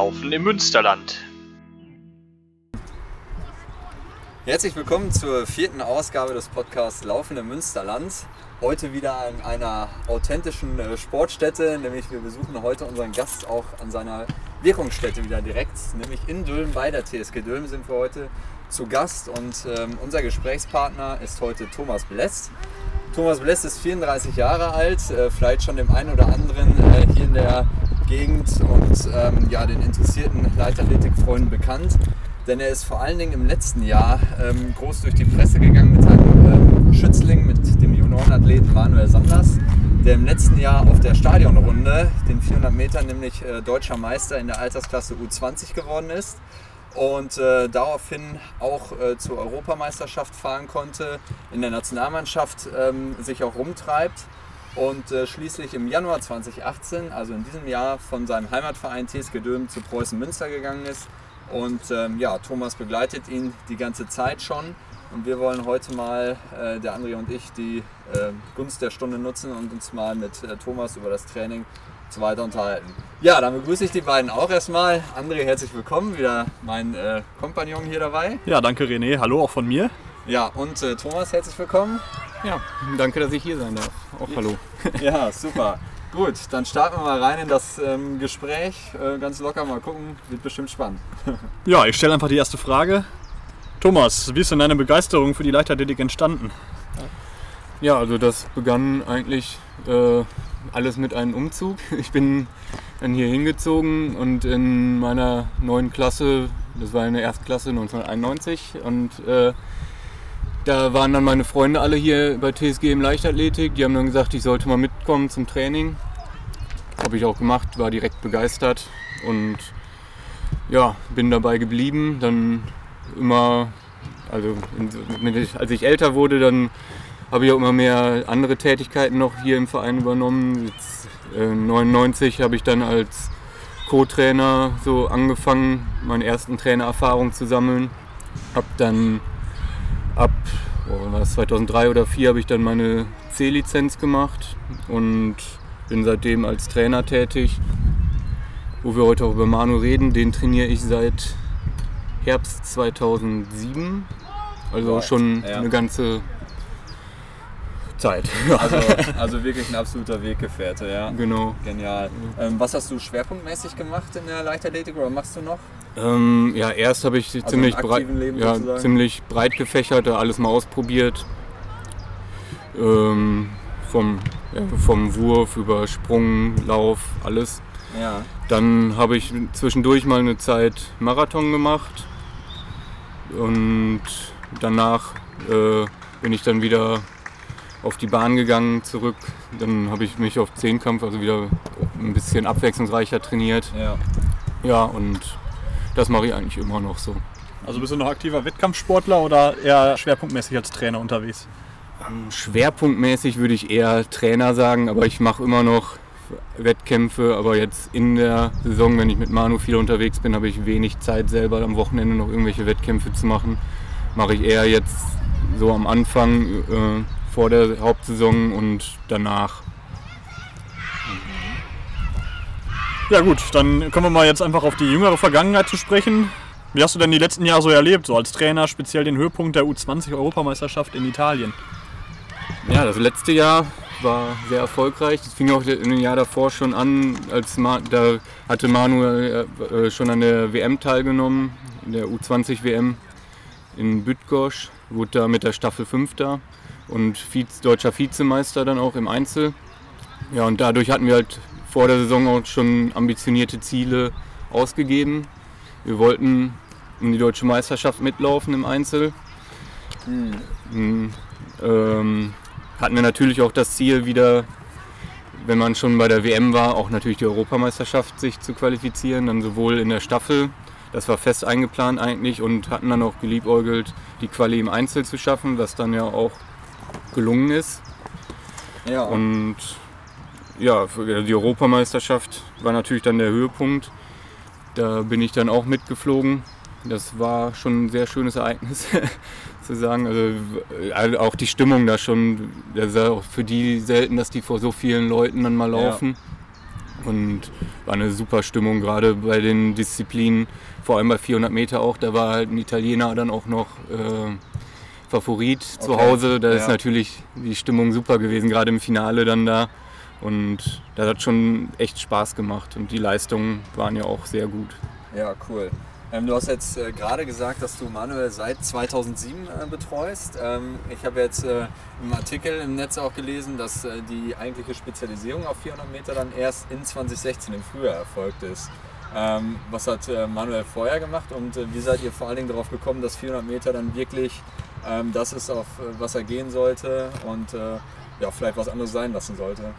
Laufen im Münsterland. Herzlich willkommen zur vierten Ausgabe des Podcasts Laufen im Münsterland. Heute wieder an einer authentischen äh, Sportstätte, nämlich wir besuchen heute unseren Gast auch an seiner Wirkungsstätte wieder direkt, nämlich in Dülmen bei der TSG Dülmen sind wir heute zu Gast und ähm, unser Gesprächspartner ist heute Thomas Bless. Thomas Bless ist 34 Jahre alt, äh, vielleicht schon dem einen oder anderen äh, hier in der Gegend und ähm, ja, den interessierten Leichtathletikfreunden bekannt. Denn er ist vor allen Dingen im letzten Jahr ähm, groß durch die Presse gegangen mit einem ähm, Schützling, mit dem Juniorenathleten Manuel Sanders, der im letzten Jahr auf der Stadionrunde, den 400 Metern, nämlich äh, deutscher Meister in der Altersklasse U20 geworden ist und äh, daraufhin auch äh, zur Europameisterschaft fahren konnte, in der Nationalmannschaft ähm, sich auch rumtreibt und äh, schließlich im Januar 2018, also in diesem Jahr, von seinem Heimatverein TSG Dömen zu Preußen Münster gegangen ist. Und ähm, ja, Thomas begleitet ihn die ganze Zeit schon. Und wir wollen heute mal, äh, der André und ich, die äh, Gunst der Stunde nutzen und uns mal mit äh, Thomas über das Training so weiter unterhalten. Ja, dann begrüße ich die beiden auch erstmal. André, herzlich willkommen, wieder mein äh, Kompagnon hier dabei. Ja, danke René, hallo auch von mir. Ja, und äh, Thomas, herzlich willkommen. Ja, danke, dass ich hier sein darf. Auch hallo. Ja, super. Gut, dann starten wir mal rein in das ähm, Gespräch. Äh, ganz locker mal gucken, wird bestimmt spannend. ja, ich stelle einfach die erste Frage. Thomas, wie ist denn deine Begeisterung für die Leichtathletik entstanden? Ja, also das begann eigentlich äh, alles mit einem Umzug. Ich bin dann hier hingezogen und in meiner neuen Klasse, das war in der Erstklasse 1991 und äh, da waren dann meine Freunde alle hier bei TSG im Leichtathletik. Die haben dann gesagt, ich sollte mal mitkommen zum Training. Habe ich auch gemacht, war direkt begeistert und ja, bin dabei geblieben. Dann immer, also als ich älter wurde, dann habe ich auch immer mehr andere Tätigkeiten noch hier im Verein übernommen. Jetzt, äh, 99 habe ich dann als Co-Trainer so angefangen, meine ersten Trainererfahrungen zu sammeln. Habe dann ab oh, was, 2003 oder 2004 habe ich dann meine C-Lizenz gemacht und bin seitdem als Trainer tätig. Wo wir heute auch über Manu reden, den trainiere ich seit Herbst 2007. Also wow. schon ja. eine ganze Zeit. Also, also, wirklich ein absoluter Weggefährte, ja. Genau. Genial. Ähm, was hast du schwerpunktmäßig gemacht in der Leichtathletik oder machst du noch? Ähm, ja, erst habe ich also ziemlich, breit, ja, ziemlich breit gefächert, alles mal ausprobiert. Ähm, vom, ja, vom Wurf über Sprung, Lauf, alles. Ja. Dann habe ich zwischendurch mal eine Zeit Marathon gemacht und danach äh, bin ich dann wieder auf die Bahn gegangen zurück. Dann habe ich mich auf Zehnkampf, also wieder ein bisschen abwechslungsreicher trainiert. Ja. Ja, und das mache ich eigentlich immer noch so. Also bist du noch aktiver Wettkampfsportler oder eher schwerpunktmäßig als Trainer unterwegs? Ähm, schwerpunktmäßig würde ich eher Trainer sagen, aber ich mache immer noch Wettkämpfe. Aber jetzt in der Saison, wenn ich mit Manu viel unterwegs bin, habe ich wenig Zeit selber am Wochenende noch irgendwelche Wettkämpfe zu machen. Mache ich eher jetzt so am Anfang äh, vor der Hauptsaison und danach. Ja gut, dann kommen wir mal jetzt einfach auf die jüngere Vergangenheit zu sprechen. Wie hast du denn die letzten Jahre so erlebt, so als Trainer, speziell den Höhepunkt der U20-Europameisterschaft in Italien? Ja, das letzte Jahr war sehr erfolgreich. Das fing auch dem Jahr davor schon an, als Ma da hatte Manuel äh, schon an der WM teilgenommen, in der U20-WM in Bydgoszcz, wurde da mit der Staffel Fünfter und Vize, deutscher Vizemeister dann auch im Einzel. Ja, und dadurch hatten wir halt vor der Saison auch schon ambitionierte Ziele ausgegeben. Wir wollten um die deutsche Meisterschaft mitlaufen im Einzel. Mhm. Ähm, hatten wir natürlich auch das Ziel, wieder, wenn man schon bei der WM war, auch natürlich die Europameisterschaft sich zu qualifizieren, dann sowohl in der Staffel, das war fest eingeplant eigentlich, und hatten dann auch geliebäugelt, die Quali im Einzel zu schaffen, was dann ja auch gelungen ist. Ja. Und ja, die Europameisterschaft war natürlich dann der Höhepunkt. Da bin ich dann auch mitgeflogen. Das war schon ein sehr schönes Ereignis, zu sagen. Also, also auch die Stimmung da schon, das ist ja auch für die selten, dass die vor so vielen Leuten dann mal laufen. Und war eine super Stimmung, gerade bei den Disziplinen, vor allem bei 400 Meter auch. Da war halt ein Italiener dann auch noch äh, Favorit zu Okay, Hause. Da ja. ist natürlich die Stimmung super gewesen, gerade im Finale dann da. Und das hat schon echt Spaß gemacht und die Leistungen waren ja auch sehr gut. Ja, cool. Ähm, du hast jetzt äh, gerade gesagt, dass du Manuel seit 2007 äh, betreust. Ähm, ich habe jetzt äh, im Artikel im Netz auch gelesen, dass äh, die eigentliche Spezialisierung auf 400 Meter dann erst in 2016 im Frühjahr erfolgt ist. Ähm, was hat äh, Manuel vorher gemacht und äh, wie seid ihr vor allen Dingen darauf gekommen, dass 400 Meter dann wirklich ähm, das ist, auf was er gehen sollte und ja, vielleicht was anderes sein lassen sollte?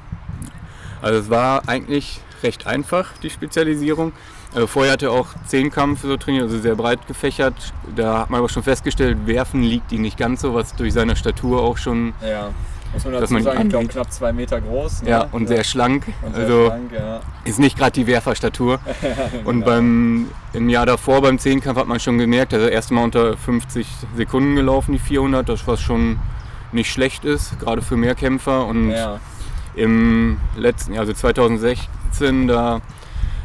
Also es war eigentlich recht einfach, die Spezialisierung. Also vorher hat er auch Zehnkampf so trainiert, also sehr breit gefächert. Da hat man aber schon festgestellt, Werfen liegt ihm nicht ganz so, was durch seine Statur auch schon, Ja, muss man Dass dazu man sagen, ich glaube knapp zwei Meter groß. ne? ja, und sehr schlank. Und sehr also schlank, ja. ist nicht gerade die Werferstatur. Und Genau. beim, im Jahr davor beim Zehnkampf hat man schon gemerkt, dass er erst mal unter 50 Sekunden gelaufen, die 400, das was schon nicht schlecht ist, gerade für Mehrkämpfer. Und Ja, im letzten Jahr, also 2016, da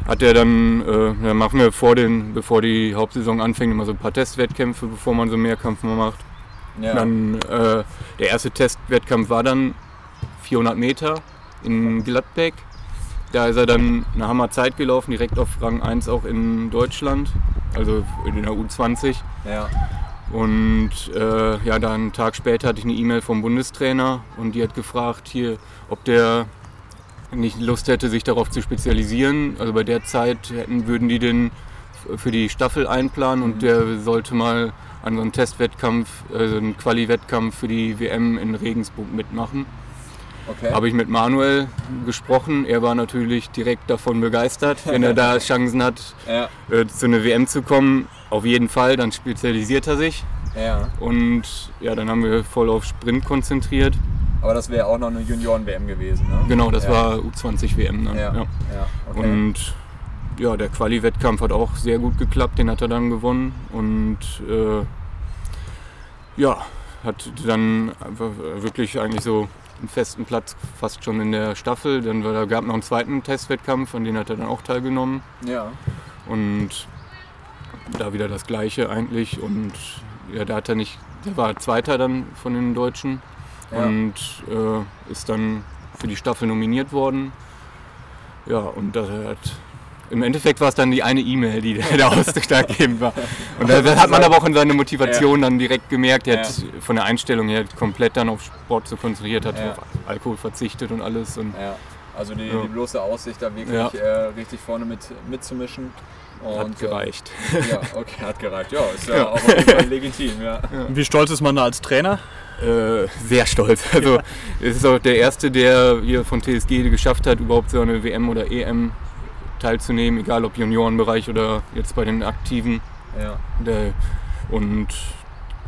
hat er dann, äh, da machen wir vor den, bevor die Hauptsaison anfängt, immer so ein paar Testwettkämpfe, bevor man so Mehrkampf macht. ja. Dann äh, der erste Testwettkampf war dann 400 Meter in Gladbeck. Da ist er dann eine Hammerzeit gelaufen, direkt auf Rang 1 auch in Deutschland, also in der U20. ja. Und äh, ja, dann einen Tag später hatte ich eine E-Mail vom Bundestrainer und die hat gefragt, hier, ob der nicht Lust hätte, sich darauf zu spezialisieren. Also bei der Zeit hätten, würden die den für die Staffel einplanen und der sollte mal an so einem Testwettkampf, also einen Quali-Wettkampf für die WM in Regensburg mitmachen. Okay. Habe ich mit Manuel gesprochen. Er war natürlich direkt davon begeistert, wenn er da Chancen hat, ja, äh, zu einer WM zu kommen. Auf jeden Fall, dann spezialisiert er sich. ja. Und ja, dann haben wir voll auf Sprint konzentriert. Aber das wäre auch noch eine Junioren-WM gewesen, ne? Genau, das ja. war U20 WM dann. Ja, okay. Und ja, der Quali-Wettkampf hat auch sehr gut geklappt, den hat er dann gewonnen. Und äh, ja, hat dann einfach wirklich eigentlich so einen festen Platz fast schon in der Staffel. Dann war, da gab noch einen zweiten Testwettkampf, an den hat er dann auch teilgenommen. ja, Und da wieder das Gleiche eigentlich. Und ja, da hat er nicht, der war Zweiter dann von den Deutschen Ja. und äh, ist dann für die Staffel nominiert worden. Ja, und das hat, im Endeffekt war es dann die eine E-Mail, die der ausschlaggebend war. Und das, das hat man aber auch in seiner Motivation dann direkt gemerkt. Er hat von der Einstellung her komplett dann auf Sport so konzentriert, hat Ja. auf Alkohol verzichtet und alles. Und ja. Also die, Ja. die bloße Aussicht, da wirklich Ja. äh, richtig vorne mit, mitzumischen. Und, hat gereicht. Äh, ja, okay, hat gereicht. Ja, ist ja, Ja. auch auf jeden Fall legitim, ja. Wie stolz ist man da als Trainer? Äh, sehr stolz. Also es ist auch der erste, der hier von TSG geschafft hat, überhaupt so eine WM oder EM teilzunehmen, egal ob Juniorenbereich oder jetzt bei den Aktiven. ja. Und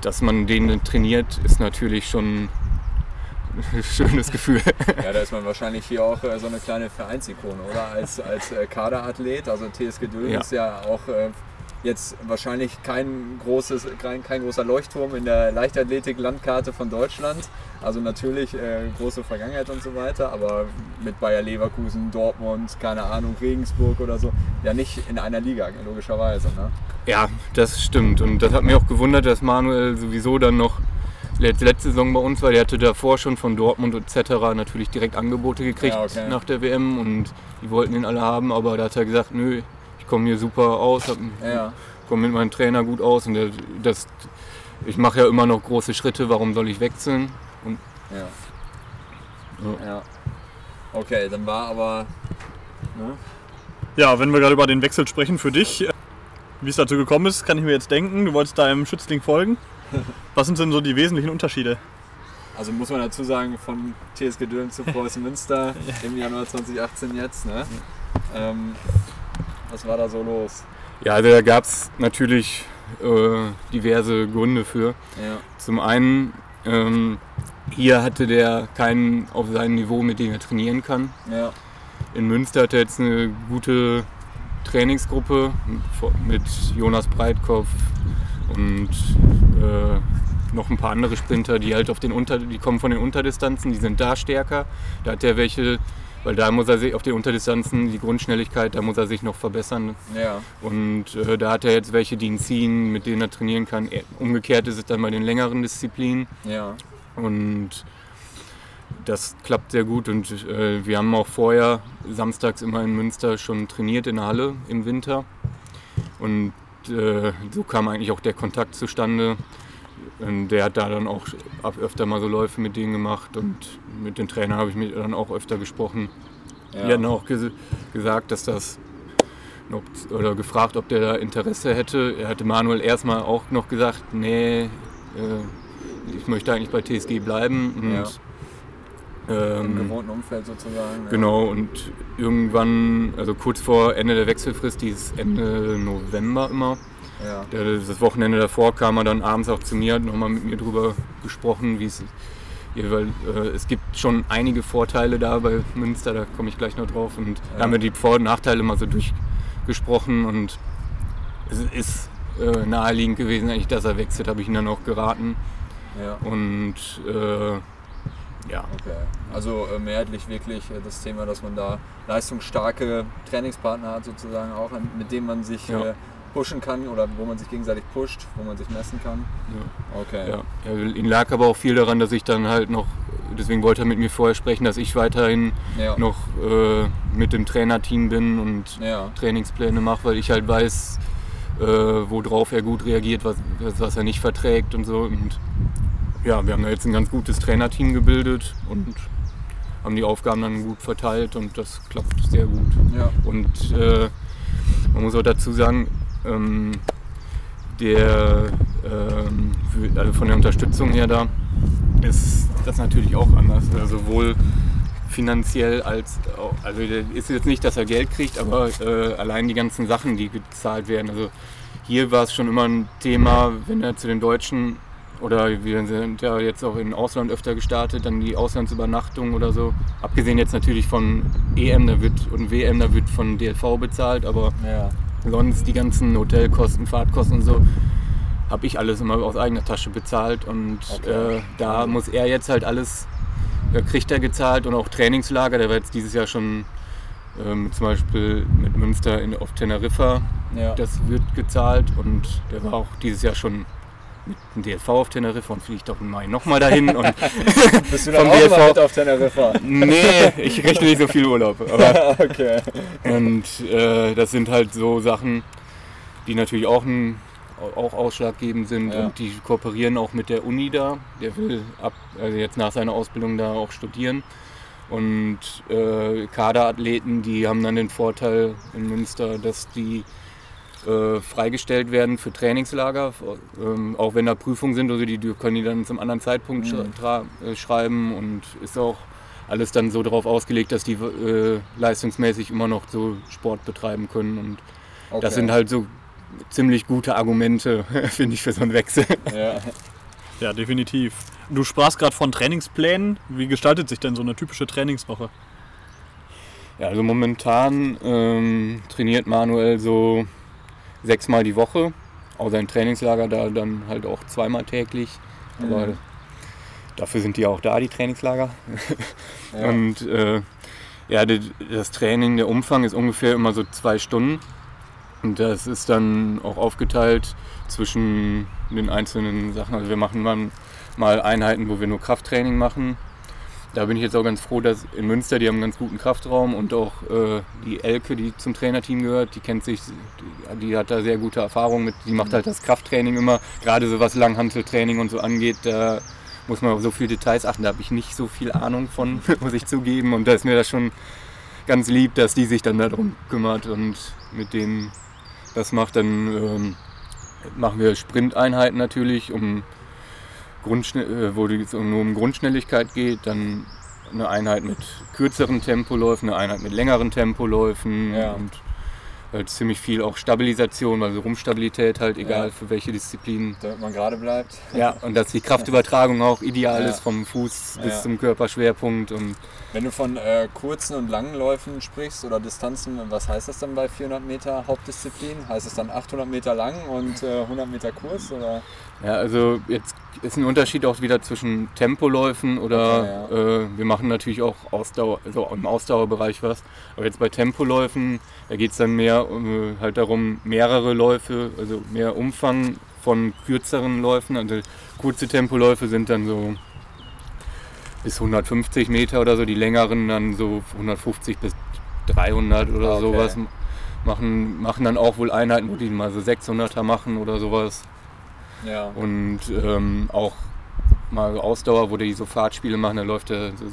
dass man den dann trainiert, ist natürlich schon ein schönes Gefühl. Ja, da ist man wahrscheinlich hier auch äh, so eine kleine Vereinsikone, oder? Als, als äh, Kaderathlet. Also TSG Dülmen Ja. ist ja auch äh, jetzt wahrscheinlich kein, großes, kein, kein großer Leuchtturm in der Leichtathletik-Landkarte von Deutschland. Also natürlich äh, große Vergangenheit und so weiter, aber mit Bayer Leverkusen, Dortmund, keine Ahnung, Regensburg oder so, ja nicht in einer Liga, logischerweise. Ne? Ja, das stimmt. Und das hat mich auch gewundert, dass Manuel sowieso dann noch letzte, Saison bei uns war. Der hatte davor schon von Dortmund etc. natürlich direkt Angebote gekriegt Ja, okay. nach der WM und die wollten ihn alle haben, aber da hat er gesagt, nö, komme hier super aus, hab, Ja, komme mit meinem Trainer gut aus und der, das, ich mache ja immer noch große Schritte, warum soll ich wechseln? Und ja. Ja. ja. Okay, dann war aber. Ne? Ja, wenn wir gerade über den Wechsel sprechen für dich, äh, wie es dazu gekommen ist, kann ich mir jetzt denken, du wolltest deinem Schützling folgen. Was sind denn so die wesentlichen Unterschiede? Also muss man dazu sagen, von TSG Dülmen zu Preußen Münster im Januar 2018 jetzt. Ne? Ähm, was war da so los? ja, also da gab es natürlich äh, diverse Gründe für. Ja, Zum einen, ähm, hier hatte der keinen auf seinem Niveau, mit dem er trainieren kann. ja, In Münster hat er jetzt eine gute Trainingsgruppe mit Jonas Breitkopf und äh, noch ein paar andere Sprinter, die halt auf den Unter, die kommen von den Unterdistanzen, die sind da stärker. Da hat er welche, Weil da muss er sich auf den Unterdistanzen, die Grundschnelligkeit, da muss er sich noch verbessern. Ja. Und äh, da hat er jetzt welche, die ihn ziehen, mit denen er trainieren kann. Umgekehrt ist es dann bei den längeren Disziplinen. Ja. Und das klappt sehr gut. Und äh, wir haben auch vorher samstags immer in Münster schon trainiert in der Halle im Winter. Und äh, so kam eigentlich auch der Kontakt zustande. Der hat da dann auch öfter mal so Läufe mit denen gemacht und mit den Trainern habe ich mich dann auch öfter gesprochen. Ja. Die hatten auch ges gesagt, dass das ob, oder gefragt, ob der da Interesse hätte. Er hatte Manuel erstmal auch noch gesagt, nee, äh, ich möchte eigentlich bei TSG bleiben. Und, Ja. Im ähm, gewohnten Umfeld sozusagen. ja. Genau, und irgendwann, also kurz vor Ende der Wechselfrist, die ist Ende November immer, Ja. das Wochenende davor kam er dann abends auch zu mir, hat nochmal mit mir drüber gesprochen, wie es ja, weil äh, es gibt schon einige Vorteile da bei Münster, da komme ich gleich noch drauf. Und da haben wir die Vor- und Nachteile mal so durchgesprochen und es ist äh, naheliegend gewesen, eigentlich, dass er wechselt, habe ich ihn dann auch geraten. ja. Und äh, ja, Okay. Also äh, mehrheitlich wirklich äh, das Thema, dass man da leistungsstarke Trainingspartner hat sozusagen auch, mit denen man sich Ja. Pushen kann oder wo man sich gegenseitig pusht, wo man sich messen kann. Okay. Ja, ja, ihn lag aber auch viel daran, dass ich dann halt noch, deswegen wollte er mit mir vorher sprechen, dass ich weiterhin Ja. noch äh, mit dem Trainerteam bin und Ja. Trainingspläne mache, weil ich halt weiß, äh, worauf er gut reagiert, was, was was er nicht verträgt und so. Und ja, wir haben da jetzt ein ganz gutes Trainerteam gebildet und haben die Aufgaben dann gut verteilt und das klappt sehr gut. Ja. Und äh, man muss auch dazu sagen, ähm, der, ähm, für, also von der Unterstützung her da ist das natürlich auch anders. Also sowohl finanziell als auch, also ist jetzt nicht, dass er Geld kriegt, aber äh, allein die ganzen Sachen, die gezahlt werden. Also hier war es schon immer ein Thema, wenn er zu den Deutschen oder wir sind ja jetzt auch im Ausland öfter gestartet, dann die Auslandsübernachtung oder so. Abgesehen jetzt natürlich von EM da wird, und WM, da wird von DLV bezahlt, aber Ja. Sonst die ganzen Hotelkosten, Fahrtkosten und so habe ich alles immer aus eigener Tasche bezahlt und Okay. äh, da muss er jetzt halt alles, äh, kriegt er gezahlt und auch Trainingslager, der war jetzt dieses Jahr schon ähm, zum Beispiel mit Münster in, auf Teneriffa, Ja. das wird gezahlt und der war auch dieses Jahr schon mit dem DLV auf Teneriffa und fliegt auch im Mai nochmal dahin und Bist du dann auch DLV mal mit auf Teneriffa? nee, ich rechne nicht so viel Urlaub, aber okay. Und äh, das sind halt so Sachen, die natürlich auch, ein, auch ausschlaggebend sind Ja. und die kooperieren auch mit der Uni da. Der will ab, also jetzt nach seiner Ausbildung da auch studieren. Und äh, Kaderathleten, die haben dann den Vorteil in Münster, dass die äh, freigestellt werden für Trainingslager, ähm, auch wenn da Prüfungen sind, also die, die können die dann zum anderen Zeitpunkt Mhm. äh, schreiben und ist auch alles dann so darauf ausgelegt, dass die äh, leistungsmäßig immer noch so Sport betreiben können und okay. das sind halt so ziemlich gute Argumente, finde ich, für so einen Wechsel. Ja. Ja, definitiv. Du sprachst gerade von Trainingsplänen. Wie gestaltet sich denn so eine typische Trainingswoche? Ja, also momentan ähm, trainiert Manuel so sechsmal die Woche, außer im Trainingslager da dann halt auch zweimal täglich. Aber Mhm. dafür sind die auch da, die Trainingslager. Ja. Und äh, ja, das Training, der Umfang ist ungefähr immer so zwei Stunden. Und das ist dann auch aufgeteilt zwischen den einzelnen Sachen. Also wir machen mal, mal Einheiten, wo wir nur Krafttraining machen. Da bin ich jetzt auch ganz froh, dass in Münster, die haben einen ganz guten Kraftraum und auch äh, die Elke, die zum Trainerteam gehört, die kennt sich, die, die hat da sehr gute Erfahrungen mit. Die macht halt das Krafttraining immer, gerade so was Langhanteltraining und so angeht, da muss man auf so viele Details achten. Da habe ich nicht so viel Ahnung von, muss ich zugeben. Und da ist mir das schon ganz lieb, dass die sich dann darum kümmert und mit denen das macht. Dann ähm, machen wir Sprinteinheiten natürlich, um Grundschne äh, wo es nur um Grundschnelligkeit geht. Dann eine Einheit mit kürzeren Tempoläufen, eine Einheit mit längeren Tempoläufen Ja. und halt ziemlich viel auch Stabilisation, also Rumpfstabilität halt, egal Ja. für welche Disziplin. Damit man gerade bleibt. Ja, und dass die Kraftübertragung auch ideal Ja. ist vom Fuß bis zum Körperschwerpunkt und Wenn du von äh, kurzen und langen Läufen sprichst oder Distanzen, was heißt das dann bei 400 Meter Hauptdisziplin? Heißt es dann 800 Meter lang und äh, 100 Meter Kurs? Oder? Ja, also jetzt ist ein Unterschied auch wieder zwischen Tempoläufen oder Okay, äh, wir machen natürlich auch Ausdauer, also im Ausdauerbereich was. Aber jetzt bei Tempoläufen, da geht es dann mehr äh, halt darum, mehrere Läufe, also mehr Umfang von kürzeren Läufen. Also kurze Tempoläufe sind dann so bis 150 Meter oder so, die längeren dann so 150 bis 300 oder Okay. sowas. Machen, machen dann auch wohl Einheiten, wo die mal so 600er machen oder sowas. Ja. Und ähm, auch mal Ausdauer, wo die so Fahrtspiele machen, da läuft er so,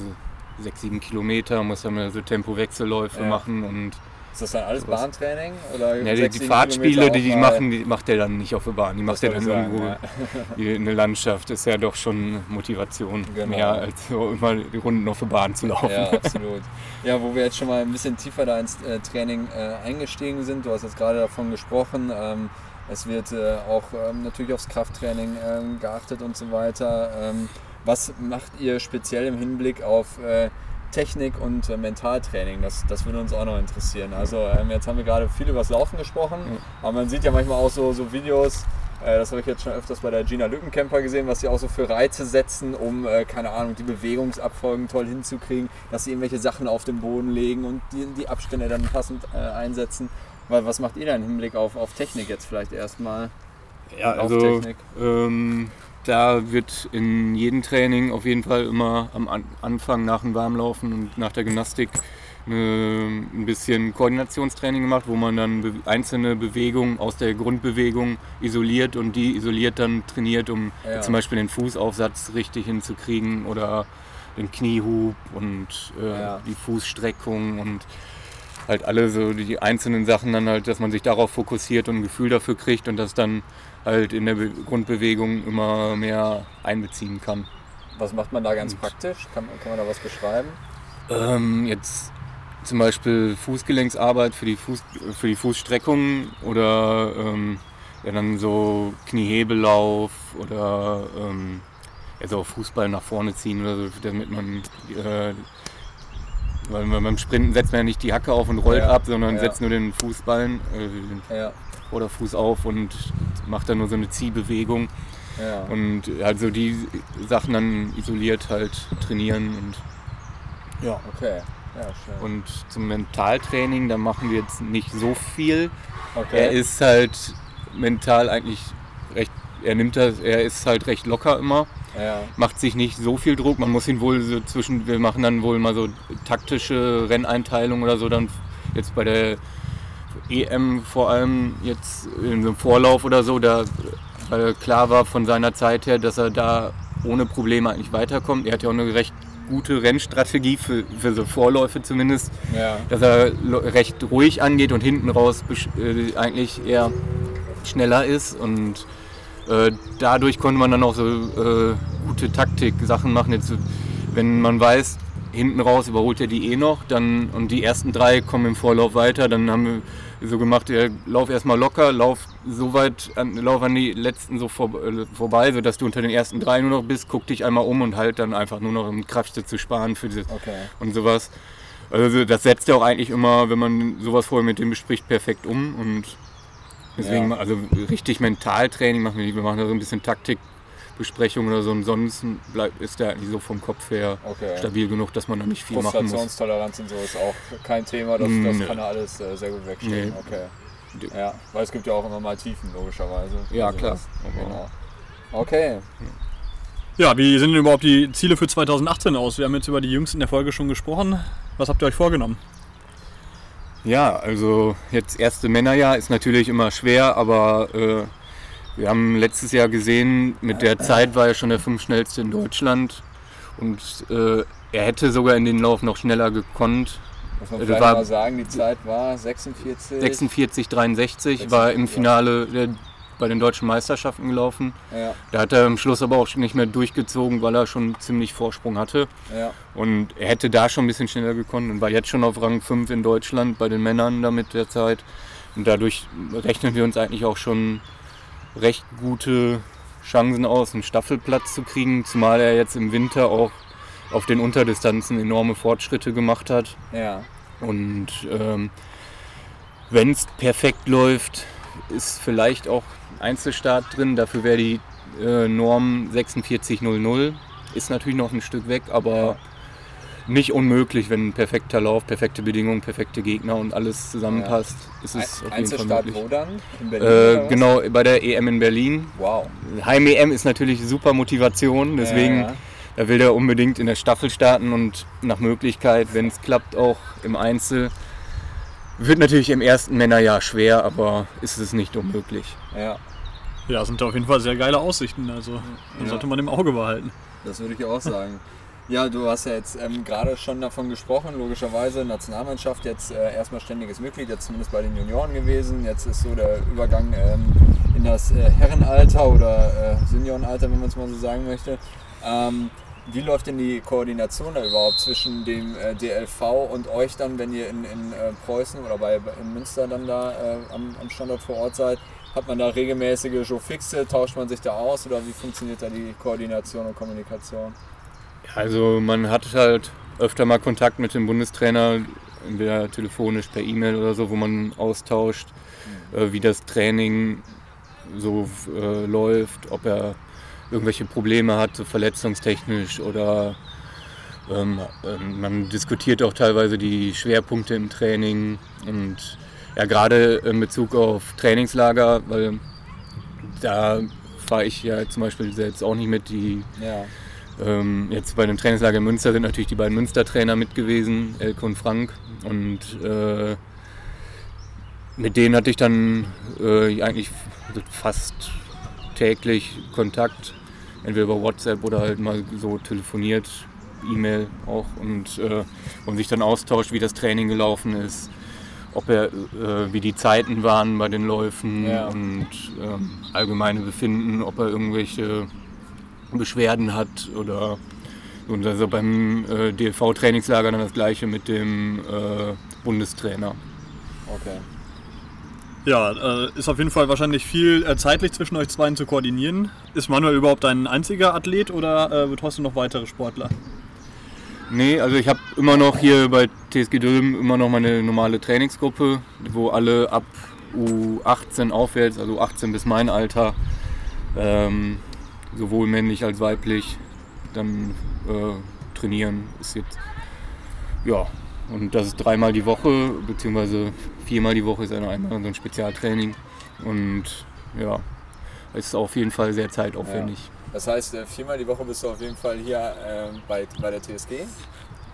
6, 7 Kilometer, muss dann mal so Tempowechselläufe Ja. machen und Ist das dann alles Sowas. Bahntraining? Oder ja, die, sechs, die sieben Fahrtspiele, die die machen, die macht er dann nicht auf der Bahn, die macht er dann ich irgendwo sagen, hier in der Landschaft. Ist ja doch schon Motivation Genau. mehr als so immer die Runden auf der Bahn zu laufen. Ja, absolut. Ja, wo wir jetzt schon mal ein bisschen tiefer da ins äh, Training äh, eingestiegen sind, du hast jetzt gerade davon gesprochen, ähm, es wird äh, auch ähm, natürlich aufs Krafttraining ähm, geachtet und so weiter. Ähm, was macht ihr speziell im Hinblick auf äh, Technik und äh, Mentaltraining? Das, das würde uns auch noch interessieren. Also ähm, jetzt haben wir gerade viel über das Laufen gesprochen, aber man sieht ja manchmal auch so, so Videos, äh, das habe ich jetzt schon öfters bei der Gina Lückenkämper gesehen, was sie auch so für Reize setzen, um, äh, keine Ahnung, die Bewegungsabfolgen toll hinzukriegen, dass sie irgendwelche Sachen auf den Boden legen und die, die Abstände dann passend äh, einsetzen. Weil, was macht ihr da im Hinblick auf, auf Technik jetzt vielleicht erstmal? Ja, also ähm, da wird in jedem Training auf jeden Fall immer am An Anfang nach dem Warmlaufen und nach der Gymnastik eine, ein bisschen Koordinationstraining gemacht, wo man dann be einzelne Bewegungen aus der Grundbewegung isoliert und die isoliert dann trainiert, um Ja. zum Beispiel den Fußaufsatz richtig hinzukriegen oder den Kniehub und äh, Ja. die Fußstreckung und halt alle so die einzelnen Sachen dann halt, dass man sich darauf fokussiert und ein Gefühl dafür kriegt und das dann halt in der Be Grundbewegung immer mehr einbeziehen kann. Was macht man da ganz Und- praktisch? Kann, kann man da was beschreiben? Ähm, jetzt zum Beispiel Fußgelenksarbeit für die, Fuß, für die Fußstreckung oder ähm, ja, dann so Kniehebellauf oder ähm, ja, so Fußball nach vorne ziehen oder so, damit man äh, weil beim Sprinten setzt man ja nicht die Hacke auf und rollt Ja, ab, sondern setzt nur den Fußballen, äh, den Ja, Vorderfuß auf und macht dann nur so eine Ziehbewegung und also die Sachen dann isoliert halt trainieren und ja. Okay. Ja. Und zum Mentaltraining, da machen wir jetzt nicht so viel. okay. Er ist halt mental eigentlich recht, er nimmt das, er ist halt recht locker immer, ja. macht sich nicht so viel Druck. Man muss ihn wohl so zwischen, wir machen dann wohl mal so taktische Renneinteilungen oder so dann jetzt bei der EM vor allem jetzt in so einem Vorlauf oder so, da weil klar war von seiner Zeit her, dass er da ohne Probleme eigentlich weiterkommt. Er hat ja auch eine recht gute Rennstrategie für, für so Vorläufe zumindest ja. dass er recht ruhig angeht und hinten raus äh, eigentlich eher schneller ist und äh, dadurch konnte man dann auch so äh, gute Taktik-Sachen machen. Jetzt, wenn man weiß, hinten raus überholt er die eh noch, dann und die ersten drei kommen im Vorlauf weiter, dann haben wir so gemacht, ja, lauf erstmal locker, lauf so weit, an, lauf an die letzten so vor, äh, vorbei, sodass du unter den ersten drei nur noch bist, guck dich einmal um und halt dann einfach nur noch um Kräfte zu sparen für dieses Okay. und sowas. Also das setzt er auch eigentlich immer, wenn man sowas vorher mit dem bespricht, perfekt um. Und deswegen, Ja. also richtig Mentaltraining machen wir nicht. Wir machen da so ein bisschen Taktikbesprechung oder so. Und sonst bleibt, ist der eigentlich so vom Kopf her Okay. stabil genug, dass man da nicht viel machen muss. Frustrationstoleranz und so ist auch kein Thema, das, Mm, das nö. kann er alles äh, sehr gut wegstellen. Nee. Okay. Ja, weil es gibt ja auch immer mal Tiefen, logischerweise. Ja, Also klar. das- Genau. Okay, Ja, wie sehen denn überhaupt die Ziele für 2018 aus? Wir haben jetzt über die Jungs in der Folge schon gesprochen. Was habt ihr euch vorgenommen? Ja, also jetzt erste Männerjahr ist natürlich immer schwer, aber äh, wir haben letztes Jahr gesehen, mit der Zeit war er schon der fünf schnellste in Deutschland und äh, er hätte sogar in den Lauf noch schneller gekonnt. muss man Das vielleicht war- mal sagen, die Zeit war 46. 46, 63 war im 46, Finale der, bei den deutschen Meisterschaften gelaufen. Ja, Da hat er am Schluss aber auch nicht mehr durchgezogen, weil er schon ziemlich Vorsprung hatte. ja, Und er hätte da schon ein bisschen schneller gekonnt und war jetzt schon auf Rang 5 in Deutschland bei den Männern damit der Zeit. Und dadurch rechnen wir uns eigentlich auch schon recht gute Chancen aus, einen Staffelplatz zu kriegen, zumal er jetzt im Winter auch auf den Unterdistanzen enorme Fortschritte gemacht hat. ja. Und ähm, wenn es perfekt läuft, ist vielleicht auch Einzelstart drin. Dafür wäre die äh, Norm 4600 ist natürlich noch ein Stück weg, aber nicht unmöglich, wenn ein perfekter Lauf, perfekte Bedingungen, perfekte Gegner und alles zusammenpasst, ist es auf jeden Fall möglich. wo dann? In Berlin Äh, genau, bei der EM in Berlin. Wow. Heim-EM ist natürlich super Motivation, deswegen Ja, ja. da will der unbedingt in der Staffel starten und nach Möglichkeit, wenn es klappt, auch im Einzel. Wird natürlich im ersten Männerjahr schwer, aber ist es nicht unmöglich. Ja, Ja, sind auf jeden Fall sehr geile Aussichten. Also Ja. sollte man im Auge behalten. das würde ich auch sagen. Ja, du hast ja jetzt ähm, gerade schon davon gesprochen, logischerweise Nationalmannschaft jetzt äh, erstmal ständiges Mitglied, jetzt zumindest bei den Junioren gewesen. Jetzt ist so der Übergang ähm, in das äh, Herrenalter oder äh, Seniorenalter, wenn man es mal so sagen möchte. Ähm, wie läuft denn die Koordination da überhaupt zwischen dem äh, DLV und euch dann, wenn ihr in, in äh, Preußen oder bei, in Münster dann da äh, am, am Standort vor Ort seid? Hat man da regelmäßige Joe Fixe? Tauscht man sich da aus oder wie funktioniert da die Koordination und Kommunikation? Also man hat halt öfter mal Kontakt mit dem Bundestrainer, entweder telefonisch, per E-Mail oder so, wo man austauscht, äh, wie das Training so äh, läuft, ob er irgendwelche Probleme hat, so verletzungstechnisch oder ähm, ähm, man diskutiert auch teilweise die Schwerpunkte im Training und ja gerade in Bezug auf Trainingslager, weil da fahre ich ja zum Beispiel selbst auch nicht mit, die Ja. ähm, jetzt bei dem Trainingslager in Münster sind natürlich die beiden Münster-Trainer mit gewesen, Elke und Frank. Und äh, mit denen hatte ich dann äh, eigentlich fast täglich Kontakt, entweder über WhatsApp oder halt mal so telefoniert, E-Mail auch und äh, und sich dann austauscht, wie das Training gelaufen ist, ob er, äh, wie die Zeiten waren bei den Läufen Ja. und ähm, allgemeine Befinden, ob er irgendwelche Beschwerden hat oder und also beim äh, DLV-Trainingslager dann das gleiche mit dem äh, Bundestrainer. Okay. Ja, äh, ist auf jeden Fall wahrscheinlich viel äh, zeitlich zwischen euch zweien zu koordinieren. Ist Manuel überhaupt ein einziger Athlet oder äh, betreust du noch weitere Sportler? Nee, also ich habe immer noch hier bei TSG Dülmen immer noch meine normale Trainingsgruppe, wo alle ab U18 aufwärts, also 18 bis mein Alter, ähm, sowohl männlich als weiblich, dann äh, trainieren. Ist jetzt, ja, und das ist dreimal die Woche, beziehungsweise viermal die Woche ist ja noch einmal so ein Spezialtraining. Und ja, ist auf jeden Fall sehr zeitaufwendig. Das heißt, äh, viermal die Woche bist du auf jeden Fall hier ähm, bei, bei der TSG.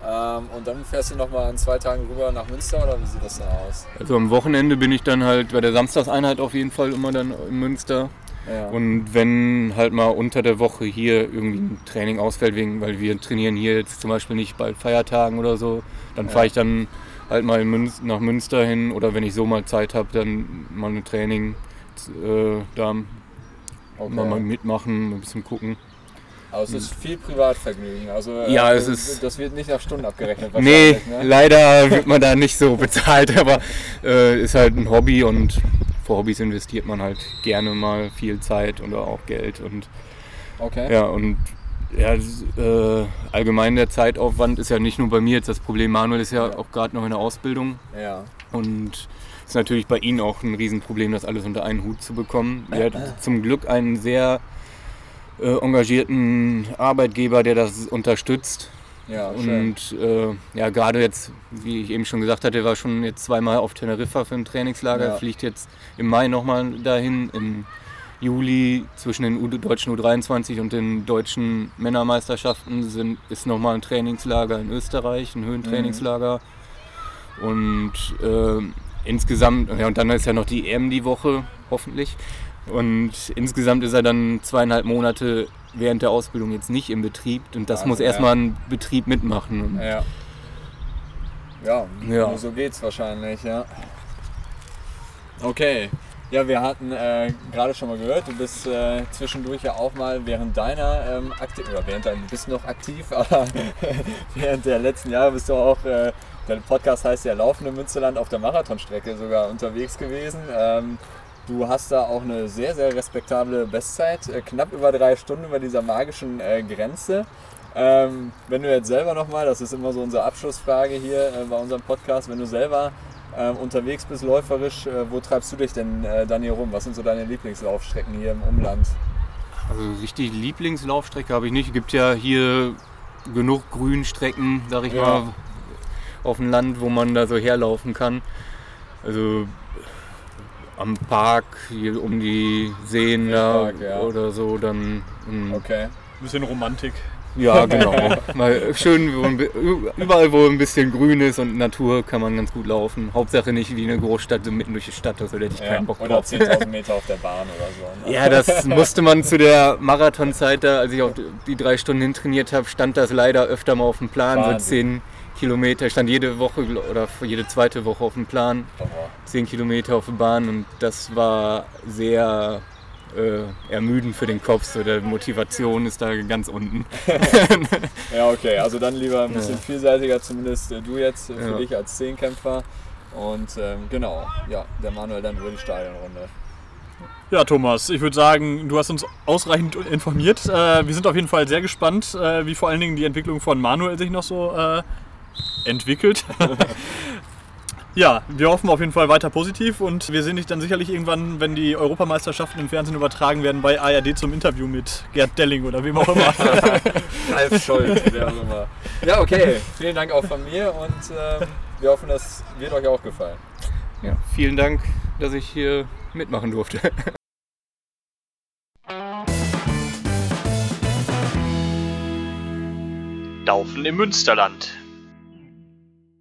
Ähm, und dann fährst du nochmal an zwei Tagen rüber nach Münster oder wie sieht das dann aus? Also am Wochenende bin ich dann halt bei der Samstagseinheit auf jeden Fall immer dann in Münster. Ja. Und wenn halt mal unter der Woche hier irgendwie ein Training ausfällt, wegen, weil wir trainieren hier jetzt zum Beispiel nicht bei Feiertagen oder so, dann fahre ich dann halt mal in Münz, nach Münster hin oder wenn ich so mal Zeit habe, dann mal ein Training äh, da okay. mal, mal mitmachen, ein bisschen gucken. Aber es ist viel Privatvergnügen. Also, äh, Ja, es ist- Das wird nicht nach Stunden abgerechnet. Nee, ne? leider wird man da nicht so bezahlt, aber äh, ist halt ein Hobby und für Hobbys investiert man halt gerne mal viel Zeit oder auch Geld und Okay. Ja, und ja, das, äh, allgemein der Zeitaufwand ist ja nicht nur bei mir jetzt das Problem. Manuel ist ja Ja. auch gerade noch in der Ausbildung Ja. und ist natürlich bei Ihnen auch ein Riesenproblem, das alles unter einen Hut zu bekommen. Er hat zum Glück einen sehr äh, engagierten Arbeitgeber, der das unterstützt. Ja. Und äh, ja, gerade jetzt, wie ich eben schon gesagt hatte, war schon jetzt zweimal auf Teneriffa für ein Trainingslager, Ja. fliegt jetzt im Mai nochmal dahin, im Juli zwischen den U deutschen U23 und den deutschen Männermeisterschaften sind, ist nochmal ein Trainingslager in Österreich, ein Höhentrainingslager. Und äh, insgesamt, ja, und dann ist ja noch die EM die Woche, hoffentlich. Und insgesamt ist er dann zweieinhalb Monate während der Ausbildung jetzt nicht im Betrieb. Und das Also, muss ja. erstmal ein Betrieb mitmachen. Und Ja. Ja, Ja. so geht's wahrscheinlich, ja. Okay. Ja, wir hatten äh, gerade schon mal gehört, du bist äh, zwischendurch ja auch mal während deiner ähm, aktiv oder während dein, du bist noch aktiv, aber während der letzten Jahre bist du auch, äh, dein Podcast heißt ja Laufende Münsterland auf der Marathonstrecke sogar unterwegs gewesen. Ähm, du hast da auch eine sehr, sehr respektable Bestzeit, äh, knapp über drei Stunden über dieser magischen äh, Grenze. Ähm, wenn du jetzt selber nochmal, das ist immer so unsere Abschlussfrage hier äh, bei unserem Podcast, wenn du selber unterwegs bist, läuferisch, äh, wo treibst du dich denn äh, dann hier rum? Was sind so deine Lieblingslaufstrecken hier im Umland? Also richtig Lieblingslaufstrecke habe ich nicht. Es gibt ja hier genug Grünstrecken, sag ich Ja. mal, auf dem Land, wo man da so herlaufen kann. Also am Park, hier um die Seen da Park, ja. oder so, dann ähm, Okay. Ein bisschen Romantik. Ja genau. Mal schön, wo überall wo ein bisschen Grün ist und Natur kann man ganz gut laufen. Hauptsache nicht wie eine Großstadt so mitten durch die Stadt, also da hätte ich Ja. keinen Bock Oder drauf. 10.000 Meter auf der Bahn oder so. Ne? Ja, das musste man zu der Marathonzeit da, als ich auf die drei Stunden hin trainiert habe, stand das leider öfter mal auf dem Plan, Wahnsinn. so 10 Kilometer. Ich stand jede Woche oder jede zweite Woche auf dem Plan, Horror. 10 Kilometer auf der Bahn und das war sehr äh, ermüdend für den Kopf. So, der Motivation ist da ganz unten. Ja, okay, also dann lieber ein bisschen Ja. vielseitiger, zumindest äh, du jetzt äh, für Ja. dich als Zehnkämpfer. Und ähm, genau, ja, der Manuel dann über die Stadionrunde. Ja, Thomas, ich würde sagen, du hast uns ausreichend informiert. Äh, wir sind auf jeden Fall sehr gespannt, äh, wie vor allen Dingen die Entwicklung von Manuel sich noch so äh, entwickelt. ja, wir hoffen auf jeden Fall weiter positiv und wir sehen dich dann sicherlich irgendwann, wenn die Europameisterschaften im Fernsehen übertragen werden, bei ARD zum Interview mit Gerd Delling oder wem auch immer. Ralf Scholz, wer auch immer. Ja, okay, vielen Dank auch von mir und ähm, wir hoffen, das wird euch auch gefallen. Ja, vielen Dank, dass ich hier mitmachen durfte. Laufen im Münsterland.